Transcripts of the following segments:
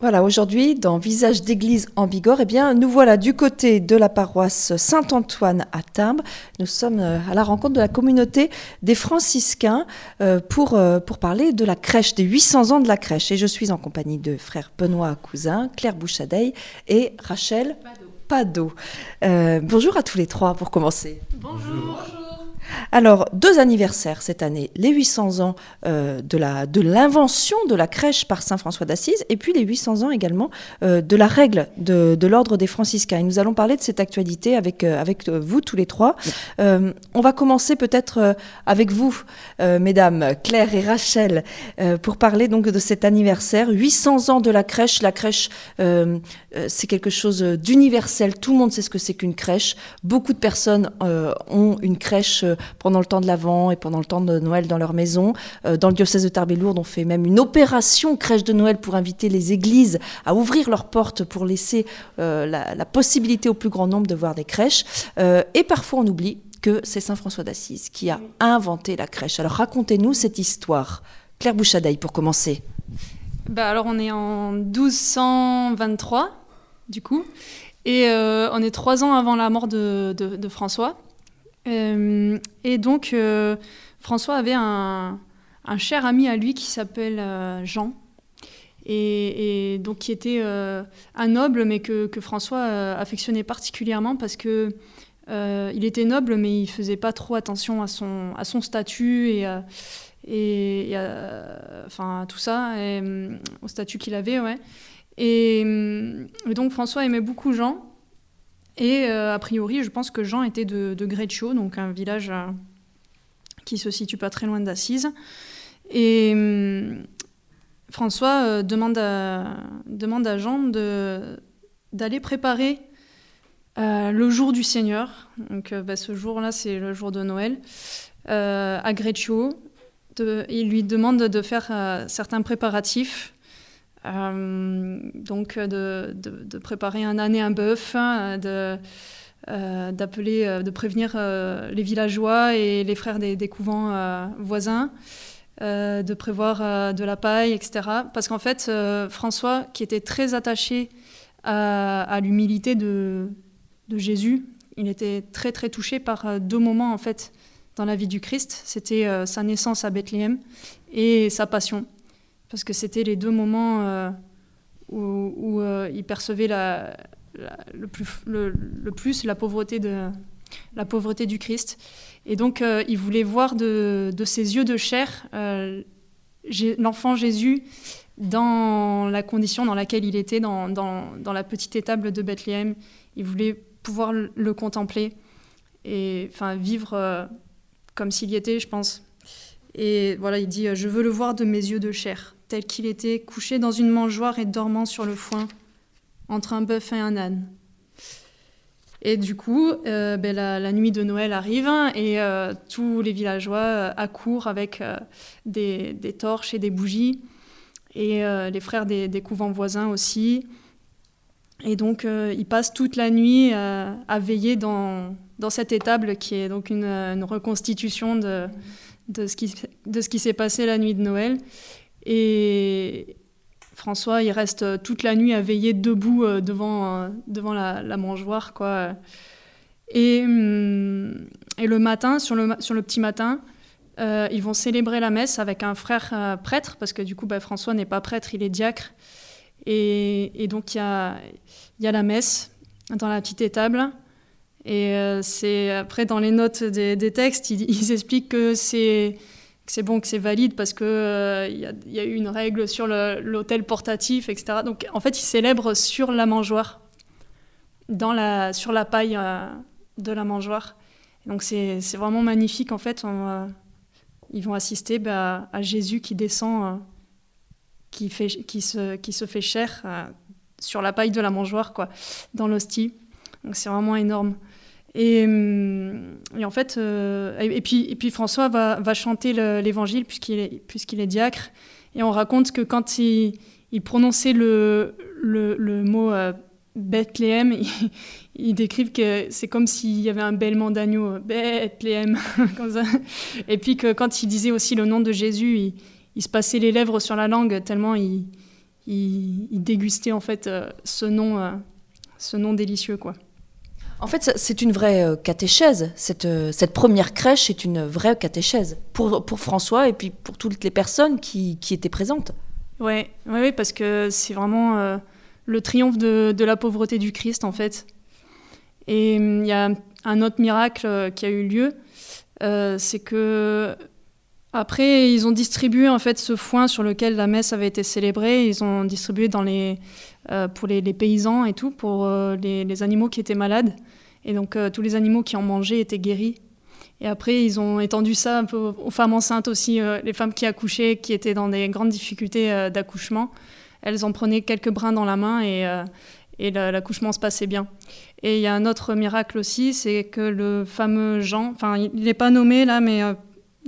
Voilà, aujourd'hui, dans Visage d'église en Bigorre, eh bien, nous voilà du côté de la paroisse Saint-Antoine à Timbre. Nous sommes euh, à la rencontre de la communauté des franciscains euh, pour, euh, pour parler de la crèche, des 800 ans de la crèche. Et je suis en compagnie de frères Benoît Cousin, Claire Bouchadeille et Rachel Pado. bonjour à tous les trois pour commencer. Bonjour. Alors, deux anniversaires cette année, les 800 ans euh, de l'invention de, la crèche par Saint François d'Assise, et puis les 800 ans également euh, de la règle de, l'ordre des franciscains. Et nous allons parler de cette actualité avec, euh, avec vous tous les trois. on va commencer peut-être avec vous, mesdames Claire et Rachel, pour parler donc de cet anniversaire, 800 ans de la crèche. La crèche, c'est quelque chose d'universel. Tout le monde sait ce que c'est qu'une crèche. Beaucoup de personnes ont une crèche pendant le temps de l'Avent et pendant le temps de Noël dans leur maison. Euh, dans le diocèse de Tarbes-Lourdes, on fait même une opération crèche de Noël pour inviter les églises à ouvrir leurs portes pour laisser euh, la, possibilité au plus grand nombre de voir des crèches. Euh, et parfois, on oublie que c'est Saint François d'Assise qui a inventé la crèche. Alors racontez-nous cette histoire. Claire Bouchadeille, pour commencer. Bah alors on est en 1223, du coup, et on est trois ans avant la mort de François. Euh, et donc, euh, François avait un, cher ami à lui qui s'appelle euh, Jean. Et, donc qui était un noble, mais que, François affectionnait particulièrement parce que il était noble, mais il faisait pas trop attention à son, à son statut et, et, enfin tout ça, au statut qu'il avait, ouais. Et, donc François aimait beaucoup Jean. Et euh, a priori, je pense que Jean était de, Greccio, donc un village euh, qui se situe pas très loin d'Assise. Et hum, François euh, demande, à, Jean d'aller préparer le jour du Seigneur. Donc bah, ce jour-là, c'est le jour de Noël, à Greccio. il lui demande de faire certains préparatifs donc de, de, préparer un et un bœuf, hein, de, euh, d'appeler, euh, de prévenir les villageois et les frères des, couvents voisins, de prévoir de la paille, etc. Parce qu'en fait, François, qui était très attaché à, l'humilité de, de, Jésus, il était très très touché par deux moments en fait dans la vie du Christ. C'était sa naissance à Bethléem et sa passion parce que c'était les deux moments euh, où, euh, il percevait le, plus, la pauvreté, du Christ. Et donc, euh, il voulait voir de, ses yeux de chair l'enfant Jésus dans la condition dans laquelle il était, dans, la petite étable de Bethléem. Il voulait pouvoir le, contempler et vivre comme s'il y était, je pense. Et voilà, il dit Je veux le voir de mes yeux de chair tel qu'il était, couché dans une mangeoire et dormant sur le foin, entre un bœuf et un âne. Et du coup, euh, ben, la, nuit de Noël arrive et euh, tous les villageois euh, accourent avec des, torches et des bougies, et les frères des, couvents voisins aussi. Et donc, ils passent toute la nuit à veiller dans, cette étable qui est donc une, reconstitution de ce qui s'est passé la nuit de Noël. Et François, il reste toute la nuit à veiller debout euh, devant, euh, devant la, mangeoire. Quoi. Et, hum, et, le matin, sur le, sur le petit matin, euh, ils vont célébrer la messe avec un frère prêtre, parce que du coup, bah, François n'est pas prêtre, il est diacre. Et, et donc, il y a, y a, la messe dans la petite étable. Et c'est après, dans les notes des, des textes, ils, ils expliquent que c'est c'est bon, que c'est valide parce qu'il euh, y, a eu une règle sur l'hôtel portatif, etc. Donc en fait, ils célèbrent sur la mangeoire, dans la, sur la paille euh, de la mangeoire. donc c'est vraiment magnifique en fait. Euh, ils vont assister bah, à Jésus qui descend, qui, fait, qui, se, qui se fait chair sur la paille de la mangeoire, quoi, dans l'hostie. Donc c'est vraiment énorme. Hum, et, en fait, euh, et, puis, François va, chanter l'évangile puisqu'il est, diacre. Et on raconte que quand il, prononçait le, mot euh, Bethléem, il, décrivent que c'est comme s'il y avait un bêlement d'agneau, Bethléem, comme ça. Et puis que quand il disait aussi le nom de Jésus, il, se passait les lèvres sur la langue tellement il, il, dégustait en fait ce nom, ce nom délicieux quoi. En fait, c'est une vraie catéchèse. Cette, cette, première crèche est une vraie catéchèse pour, François et puis pour toutes les personnes qui, étaient présentes. Oui, ouais, ouais, parce que c'est vraiment le triomphe de, la pauvreté du Christ, en fait. Et hum, il y a un autre miracle euh, qui a eu lieu, euh, c'est que après ils ont distribué en fait ce foin sur lequel la messe avait été célébrée, ils ont distribué euh, pour les, paysans et tout, pour les, animaux qui étaient malades. Et donc tous les animaux qui en mangeaient étaient guéris. Et après, ils ont étendu ça un peu aux femmes enceintes aussi, les femmes qui accouchaient, qui étaient dans des grandes difficultés d'accouchement elles en prenaient quelques brins dans la main et, euh, et l'accouchement se passait bien. Et il y a un autre miracle aussi, c'est que le fameux Jean, enfin il n'est pas nommé là, mais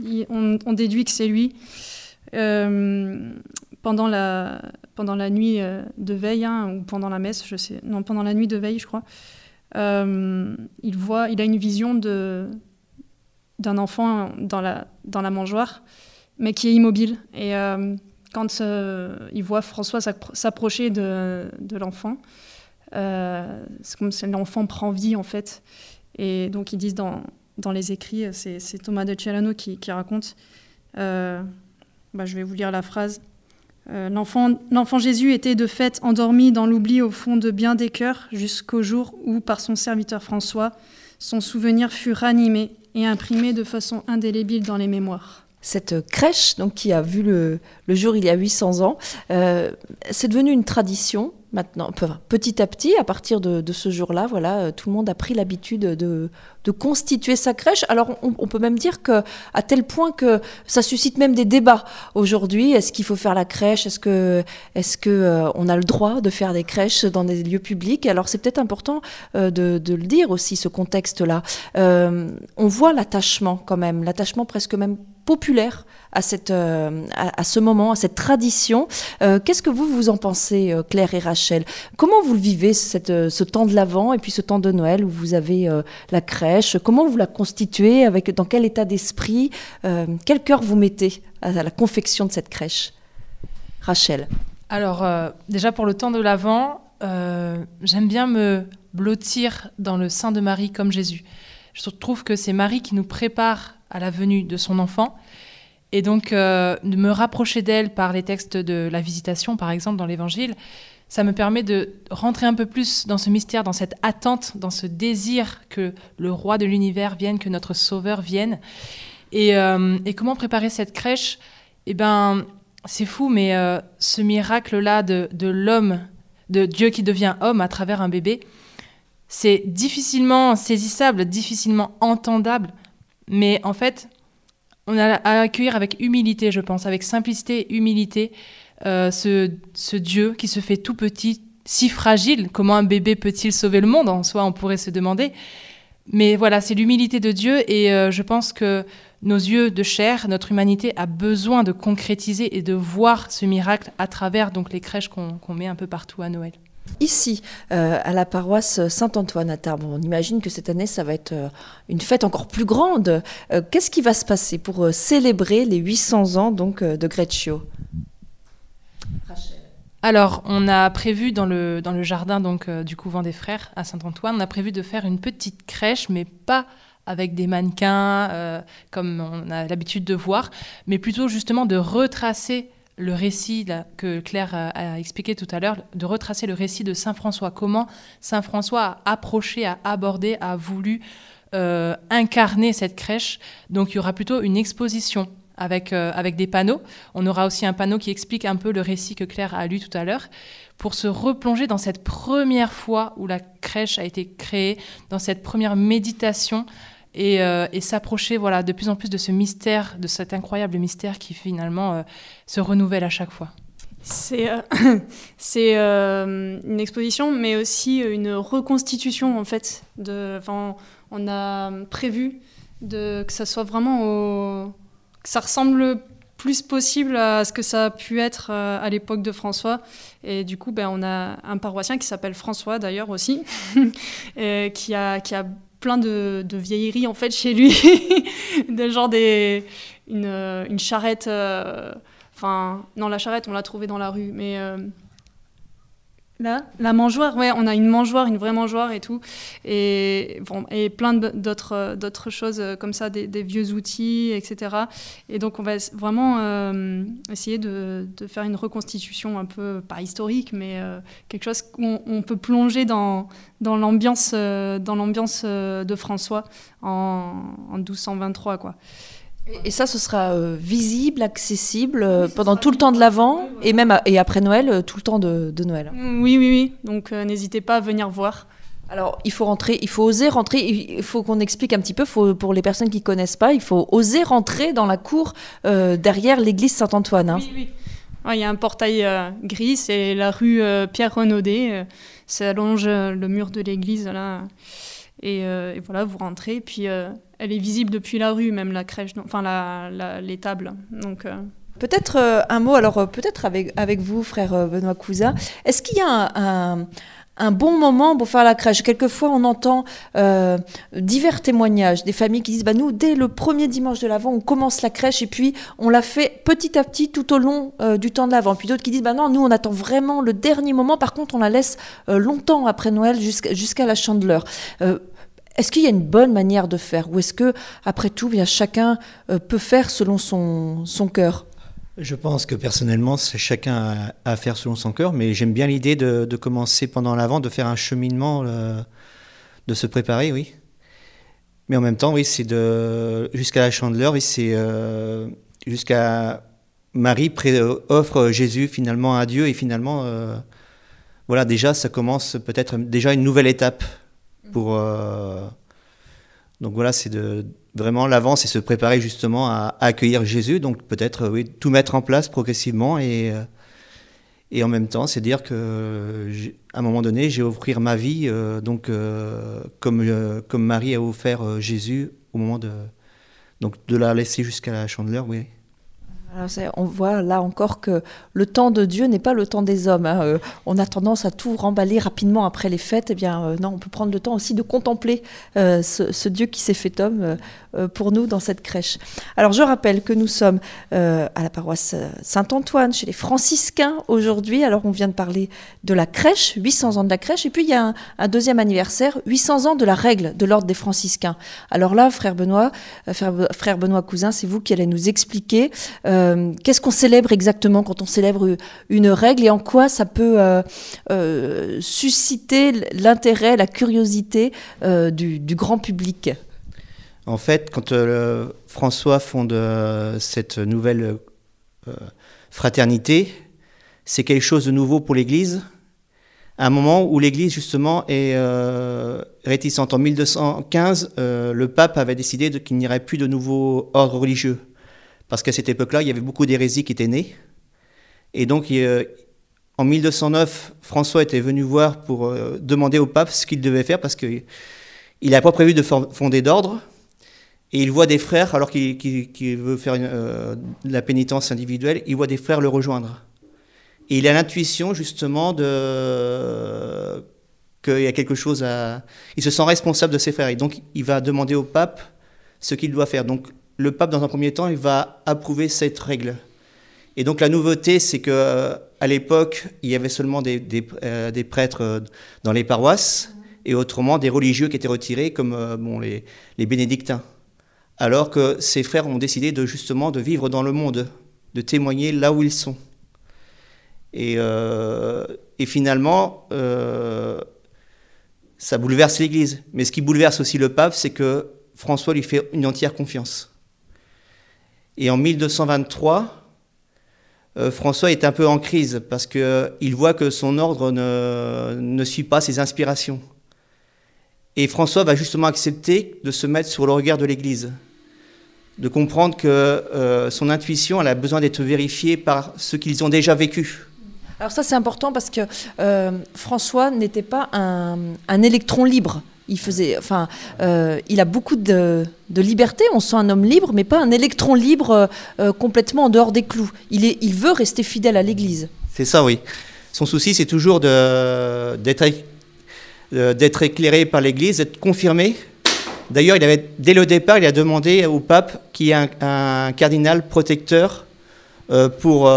euh, on, déduit que c'est lui. Euh, pendant la pendant la nuit de veille hein, ou pendant la messe, je sais, non pendant la nuit de veille, je crois, il voit, il a une vision de d'un enfant dans la dans la mangeoire, mais qui est immobile et quand euh, il voit François s'approcher de, l'enfant, euh, c'est comme si l'enfant prend vie en fait. Et donc ils disent dans, dans les écrits, c'est Thomas de Celano qui, raconte, euh, bah, je vais vous lire la phrase. L'enfant Jésus était de fait endormi dans l'oubli au fond de bien des cœurs jusqu'au jour où, par son serviteur François, son souvenir fut ranimé et imprimé de façon indélébile dans les mémoires cette crèche donc, qui a vu le, jour il y a 800 ans. Euh, c'est devenu une tradition maintenant, petit à petit, à partir de, ce jour-là, voilà, euh, tout le monde a pris l'habitude de, constituer sa crèche. Alors, on, peut même dire que, à tel point que ça suscite même des débats aujourd'hui. Est-ce qu'il faut faire la crèche? Est-ce que, est-ce que euh, on a le droit de faire des crèches dans des lieux publics? Alors, c'est peut-être important de, le dire aussi, ce contexte-là. on voit l'attachement quand même, l'attachement presque même populaire à, cette, euh, à, ce moment, à cette tradition. Euh, qu'est-ce que vous, vous en pensez, euh, Claire et Rachel? Comment vous le vivez, ce temps de l'Avent et puis ce temps de Noël où vous avez la crèche? Comment vous la constituez avec, Dans quel état d'esprit Quel cœur vous mettez à, la confection de cette crèche? Rachel Alors, déjà pour le temps de l'Avent, j'aime bien me blottir dans le sein de Marie comme Jésus. Je trouve que c'est Marie qui nous prépare à la venue de son enfant. Et donc, euh, de me rapprocher d'elle par les textes de la visitation, par exemple, dans l'Évangile, ça me permet de rentrer un peu plus dans ce mystère, dans cette attente, dans ce désir que le roi de l'univers vienne, que notre sauveur vienne. Et, euh, comment préparer cette crèche? Eh ben, c'est fou, mais euh, ce miracle-là de, de l'homme, de Dieu qui devient homme à travers un bébé, c'est difficilement saisissable, difficilement entendable mais en fait, on a à accueillir avec humilité, je pense, avec simplicité humilité, euh, ce, ce, Dieu qui se fait tout petit, si fragile. Comment un bébé peut-il sauver le monde? En soi, on pourrait se demander. Mais voilà, c'est l'humilité de Dieu et euh, je pense que nos yeux de chair, notre humanité a besoin de concrétiser et de voir ce miracle à travers donc les crèches qu'on met un peu partout à Noël. Ici, euh, à la paroisse Saint-Antoine à Tarbes, on imagine que cette année, ça va être euh, une fête encore plus grande. Euh, qu'est-ce qui va se passer pour célébrer les 800 ans donc, de Greccio? Alors, on a prévu dans le, dans le jardin donc, du couvent des frères à Saint-Antoine, on a prévu de faire une petite crèche, mais pas avec des mannequins comme on a l'habitude de voir, mais plutôt justement de retracer le récit que Claire a, expliqué tout à l'heure, de retracer le récit de Saint François, comment Saint François a approché, a abordé, a voulu euh, incarner cette crèche. Donc il y aura plutôt une exposition avec, euh, avec des panneaux. On aura aussi un panneau qui explique un peu le récit que Claire a lu tout à l'heure, pour se replonger dans cette première fois où la crèche a été créée, dans cette première méditation euh, et, s'approcher voilà, de plus en plus de ce mystère, de cet incroyable mystère qui finalement euh, se renouvelle à chaque fois. C'est euh, une exposition, mais aussi une reconstitution en fait. De, on a prévu que ça soit vraiment que ça ressemble le plus possible à ce que ça a pu être à l'époque de François. Et du coup, ben, on a un paroissien qui s'appelle François d'ailleurs aussi, qui, a, qui a plein de, vieilleries en fait chez lui, de genre des, une, charrette. Euh, enfin, non, la charrette, on l'a trouvée dans la rue, mais euh, Là, la mangeoire, ouais, on a une mangeoire, une vraie mangeoire et tout, et, plein d'autres d'autres choses euh, comme ça, des, vieux outils, etc. Et donc on va vraiment euh, essayer de, faire une reconstitution un peu pas historique, mais euh, quelque chose où on, peut plonger dans dans l'ambiance dans l'ambiance de François en, en 1223, quoi. Et ça, ce sera euh, visible, accessible euh, pendant tout le temps de l'Avent et même et après Noël, euh, tout le temps de, Noël. Oui, oui, oui. Donc n'hésitez pas à venir voir. Alors, il faut rentrer, il faut oser rentrer. Il faut qu'on explique un petit peu, faut, pour les personnes qui connaissent pas, il faut oser rentrer dans la cour derrière l'église Saint-Antoine. Hein. Oui, oui. Il y a un portail gris, c'est la rue Pierre Renaudet. ça allonge le mur de l'église là. Et, et, voilà, vous rentrez. Puis elle est visible depuis la rue, même la crèche, enfin la, les tables. Donc. Euh. Peut-être euh, un mot, alors euh, peut-être avec, avec vous, frère Benoît Cousin. Est-ce qu'il y a un, un, bon moment pour faire la crèche? Quelquefois, on entend divers témoignages des familles qui disent bah, Nous, dès le premier dimanche de l'Avent, on commence la crèche et puis on la fait petit à petit tout au long du temps de l'Avent. Puis d'autres qui disent bah, Non, nous, on attend vraiment le dernier moment. Par contre, on la laisse longtemps après Noël jusqu'à la chandeleur. Est-ce qu'il y a une bonne manière de faire Ou est-ce que, après tout, bien, chacun euh, peut faire selon son, son cœur? Je pense que personnellement, c'est chacun à, faire selon son cœur, mais j'aime bien l'idée de, commencer pendant l'avant, de faire un cheminement, euh, de se préparer, oui. Mais en même temps, oui, c'est de jusqu'à la chandeleur, oui, c'est euh, jusqu'à Marie offre Jésus finalement à Dieu et finalement, voilà, déjà, ça commence peut-être déjà une nouvelle étape pour, euh, donc voilà, c'est de vraiment l'avance et se préparer justement à, accueillir Jésus. Donc peut-être oui, tout mettre en place progressivement et, euh, et en même temps, c'est dire que à un moment donné, j'ai offrir ma vie, euh, donc comme comme Marie a offert Jésus au moment de donc de la laisser jusqu'à la chandeleur, oui on voit là encore que le temps de Dieu n'est pas le temps des hommes. Hein. Euh, on a tendance à tout remballer rapidement après les fêtes. Eh bien, euh, non, on peut prendre le temps aussi de contempler euh, ce, Dieu qui s'est fait homme pour nous dans cette crèche. Alors, je rappelle que nous sommes à la paroisse Saint-Antoine, chez les franciscains aujourd'hui. Alors, on vient de parler de la crèche, 800 ans de la crèche, et puis il y a un, deuxième anniversaire, 800 ans de la règle de l'ordre des franciscains. Alors là, frère Benoît, frère, Benoît Cousin, c'est vous qui allez nous expliquer. Qu'est-ce qu'on célèbre exactement quand on célèbre une règle et en quoi ça peut euh, euh, susciter l'intérêt, la curiosité du, grand public? En fait, quand François fonde cette nouvelle fraternité, c'est quelque chose de nouveau pour l'Église. À un moment où l'Église, justement, est réticente. En 1215, le pape avait décidé qu'il n'y aurait plus de nouveaux ordres religieux parce qu'à cette époque-là, il y avait beaucoup d'hérésies qui étaient nées. Et donc, en 1209, François était venu voir pour euh, demander au pape ce qu'il devait faire, parce qu'il n'a pas prévu de fonder d'ordre. Et il voit des frères, alors qu'il veut faire euh, la pénitence individuelle, il voit des frères le rejoindre. Et il a l'intuition, justement, de qu'il y a quelque chose à... Il se sent responsable de ses frères. Et donc, il va demander au pape ce qu'il doit faire. Donc, le pape, dans un premier temps, il va approuver cette règle. Et donc la nouveauté, c'est que euh, à l'époque, il y avait seulement des, euh, prêtres euh, dans les paroisses et autrement des religieux qui étaient retirés, comme les, bénédictins. Alors que ces frères ont décidé de justement de vivre dans le monde, de témoigner là où ils sont. Et finalement, ça bouleverse l'Église. Mais ce qui bouleverse aussi le pape, c'est que François lui fait une entière confiance. Et en 1223, euh, François est un peu en crise parce qu'il euh, voit que son ordre ne, suit pas ses inspirations. Et François va justement accepter de se mettre sur le regard de l'Église, de comprendre que euh, son intuition a besoin d'être vérifiée par ceux qu'ils ont déjà vécu. Alors ça c'est important parce que François n'était pas un électron libre il faisait, enfin, euh, il a beaucoup de, liberté. On sent un homme libre, mais pas un électron libre euh, euh, complètement en dehors des clous. Il, veut rester fidèle à l'Église. C'est ça, oui. Son souci, c'est toujours d'être éclairé par l'Église, d'être confirmé. D'ailleurs, il avait, dès le départ, il a demandé au pape qu'il y ait un, cardinal protecteur pour,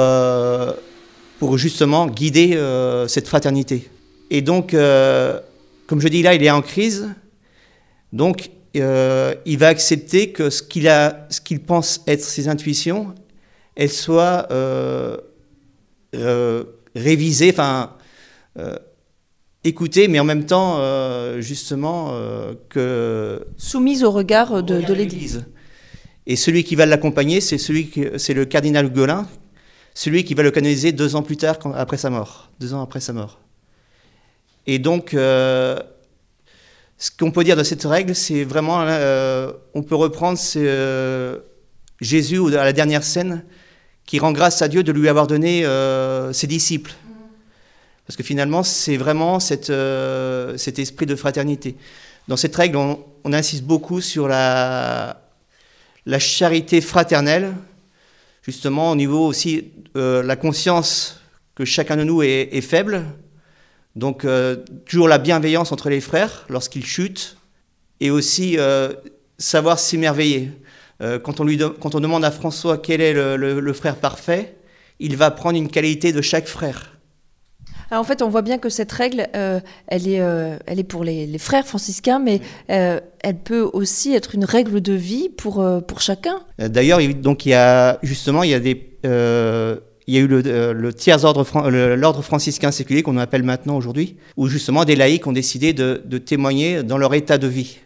pour justement guider cette fraternité. Et donc, comme je dis là, il est en crise. Donc, il va accepter que ce qu'il a, ce qu'il pense être ses intuitions, elles soient révisées, enfin écoutées, mais en même temps, justement, que soumises au regard de, de l'Église. Et celui qui va l'accompagner, c'est celui c'est le cardinal Golin, celui qui va le canoniser deux ans plus tard, après sa mort, deux ans après sa mort. Et donc, euh, ce qu'on peut dire de cette règle, c'est vraiment, euh, on peut reprendre euh, Jésus à la dernière scène, qui rend grâce à Dieu de lui avoir donné ses disciples. Parce que finalement, c'est vraiment cet esprit de fraternité. Dans cette règle, on, insiste beaucoup sur la, charité fraternelle, justement au niveau aussi euh, la conscience que chacun de nous est, faible, donc euh, toujours la bienveillance entre les frères lorsqu'ils chutent, et aussi euh, savoir s'émerveiller. quand, on lui quand on demande à François quel est le frère parfait, il va prendre une qualité de chaque frère en fait, on voit bien que cette règle, euh, elle, est, euh, elle est pour les, frères franciscains, mais euh, elle peut aussi être une règle de vie pour, pour chacun. D'ailleurs, donc il y a justement, il y a des il y a eu le, tiers ordre, l'ordre franciscain séculier qu'on appelle maintenant aujourd'hui, où justement des laïcs ont décidé de, témoigner dans leur état de vie.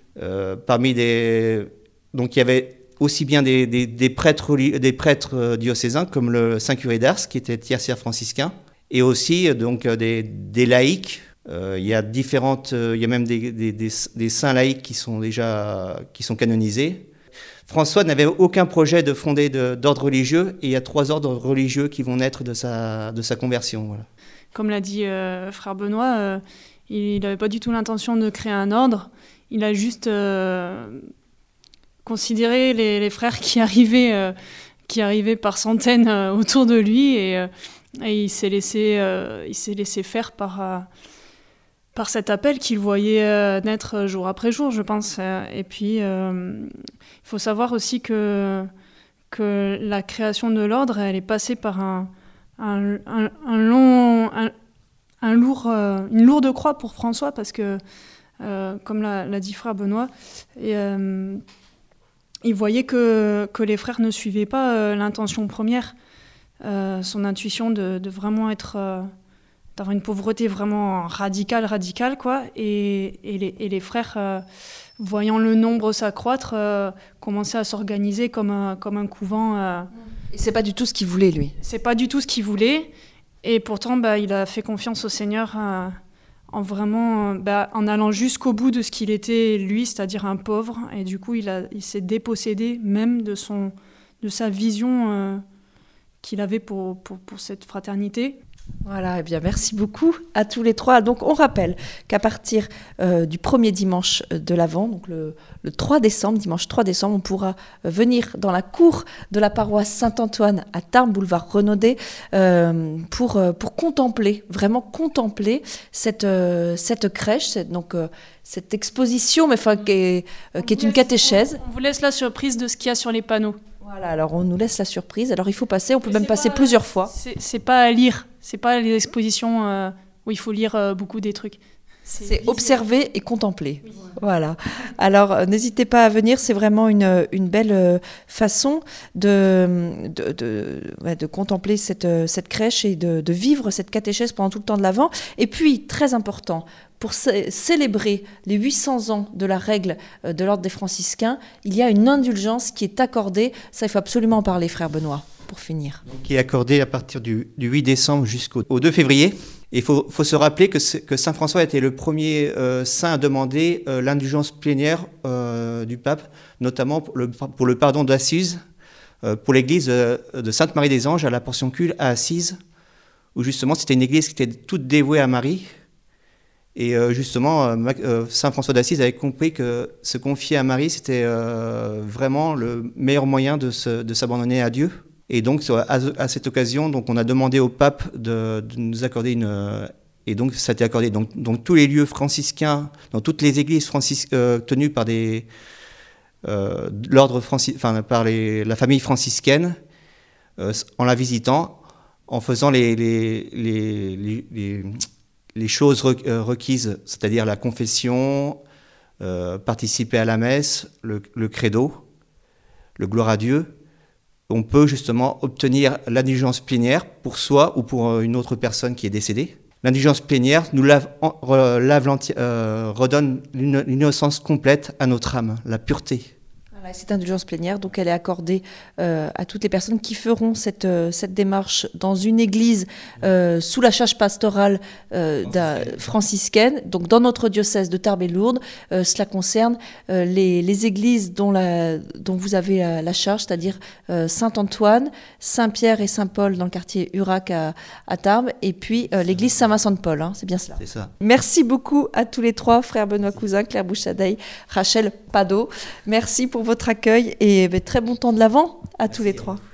parmi des, donc il y avait aussi bien des, prêtres, prêtres diocésains comme le Saint Curé d'Ars, qui était tiers franciscain, et aussi donc euh, des, laïcs. Euh, il y a différentes, euh, il y a même des, saints laïcs qui sont déjà qui sont canonisés. François n'avait aucun projet de fonder d'ordre religieux et il y a trois ordres religieux qui vont naître de sa, de sa conversion. Comme l'a dit frère Benoît, il n'avait pas du tout l'intention de créer un ordre. Il a juste considéré les, frères qui arrivaient, qui arrivaient par centaines autour de lui et il s'est laissé, euh, s'est laissé faire par, euh, par cet appel qu'il voyait euh, naître jour après jour, je pense. Et puis, il faut savoir aussi que, la création de l'ordre, elle est passée par un, long, une lourde croix pour François, parce que, comme l'a dit frère Benoît, il voyait que, les frères ne suivaient pas l'intention première. Euh, son intuition de, vraiment être euh, d'avoir une pauvreté vraiment radicale, radicale, quoi. Et, et, les, frères, euh, voyant le nombre s'accroître, commençaient à s'organiser comme un, comme un couvent. Et c'est pas du tout ce qu'il voulait, lui. C'est pas du tout ce qu'il voulait. Et pourtant, bah, il a fait confiance au Seigneur en vraiment, bah, en allant jusqu'au bout de ce qu'il était lui, c'est-à-dire un pauvre. Et du coup, il, il s'est dépossédé même de son, de sa vision qu'il avait pour, pour, cette fraternité. Voilà, et eh bien merci beaucoup à tous les trois. Donc on rappelle qu'à partir euh, du premier dimanche de l'Avent, donc le, 3 décembre, dimanche 3 décembre, on pourra euh, venir dans la cour de la paroisse Saint-Antoine à Tarbes, boulevard Renaudé, euh, pour, pour contempler, vraiment contempler cette, cette crèche, cette, donc, cette exposition, mais enfin, qui est, qui est une catéchèse. On vous laisse la surprise de ce qu'il y a sur les panneaux. Voilà, alors on nous laisse la surprise. Alors il faut passer, on peut même passer plusieurs fois. C'est pas à lire, c'est pas les expositions euh, où il faut lire euh, beaucoup des trucs. C'est observer et contempler. Voilà. Alors, euh, n'hésitez pas à venir, c'est vraiment une, une belle façon de, de, de, contempler cette, cette crèche et de, de, vivre cette catéchèse pendant tout le temps de l'Avent. Et puis, très important, pour célébrer les 800 ans de la règle euh, de l'ordre des franciscains, il y a une indulgence qui est accordée. Ça, il faut absolument en parler, frère Benoît, pour finir. Qui est accordée à partir du, 8 décembre jusqu'au 2 février. il faut, se rappeler que, Saint François était le premier euh, saint à demander euh, l'indulgence plénière du pape, notamment pour le, pardon d'Assise, pour l'église de Sainte-Marie des Anges à la portion cul à Assise, où justement c'était une église qui était toute dévouée à Marie, et euh, justement, euh, euh, Saint François d'Assise avait compris que se confier à Marie, c'était vraiment le meilleur moyen de s'abandonner à Dieu. Et donc, à, cette occasion, donc, on a demandé au pape de, nous accorder une. et donc, ça a été accordé. Donc, dans tous les lieux franciscains, dans toutes les églises tenues par des. l'ordre enfin, par la famille franciscaine, en la visitant, en faisant les, les, les les choses requises, c'est-à-dire la confession, participer à la messe, le, credo, le gloire à Dieu, on peut justement obtenir l'indulgence plénière pour soi ou pour une autre personne qui est décédée. L'indulgence plénière nous lave, euh, redonne une innocence complète à notre âme, la pureté cette indulgence plénière, donc elle est accordée euh, à toutes les personnes qui feront cette, euh, cette démarche dans une église euh, sous la charge pastorale franciscaine, donc dans notre diocèse de Tarbes et Lourdes. cela concerne les, les, églises dont, la, dont vous avez la, charge, c'est-à-dire Saint-Antoine, Saint-Pierre et Saint-Paul dans le quartier Urac à, à Tarbes, et puis l'église Saint-Vincent-de-Paul, hein, c'est bien cela. Ça. Merci beaucoup à tous les trois, frère Benoît Cousin, Claire Bouchadeille, Rachel Pado. Merci pour votre accueil et ben, très bon temps de l'avant à tous les trois.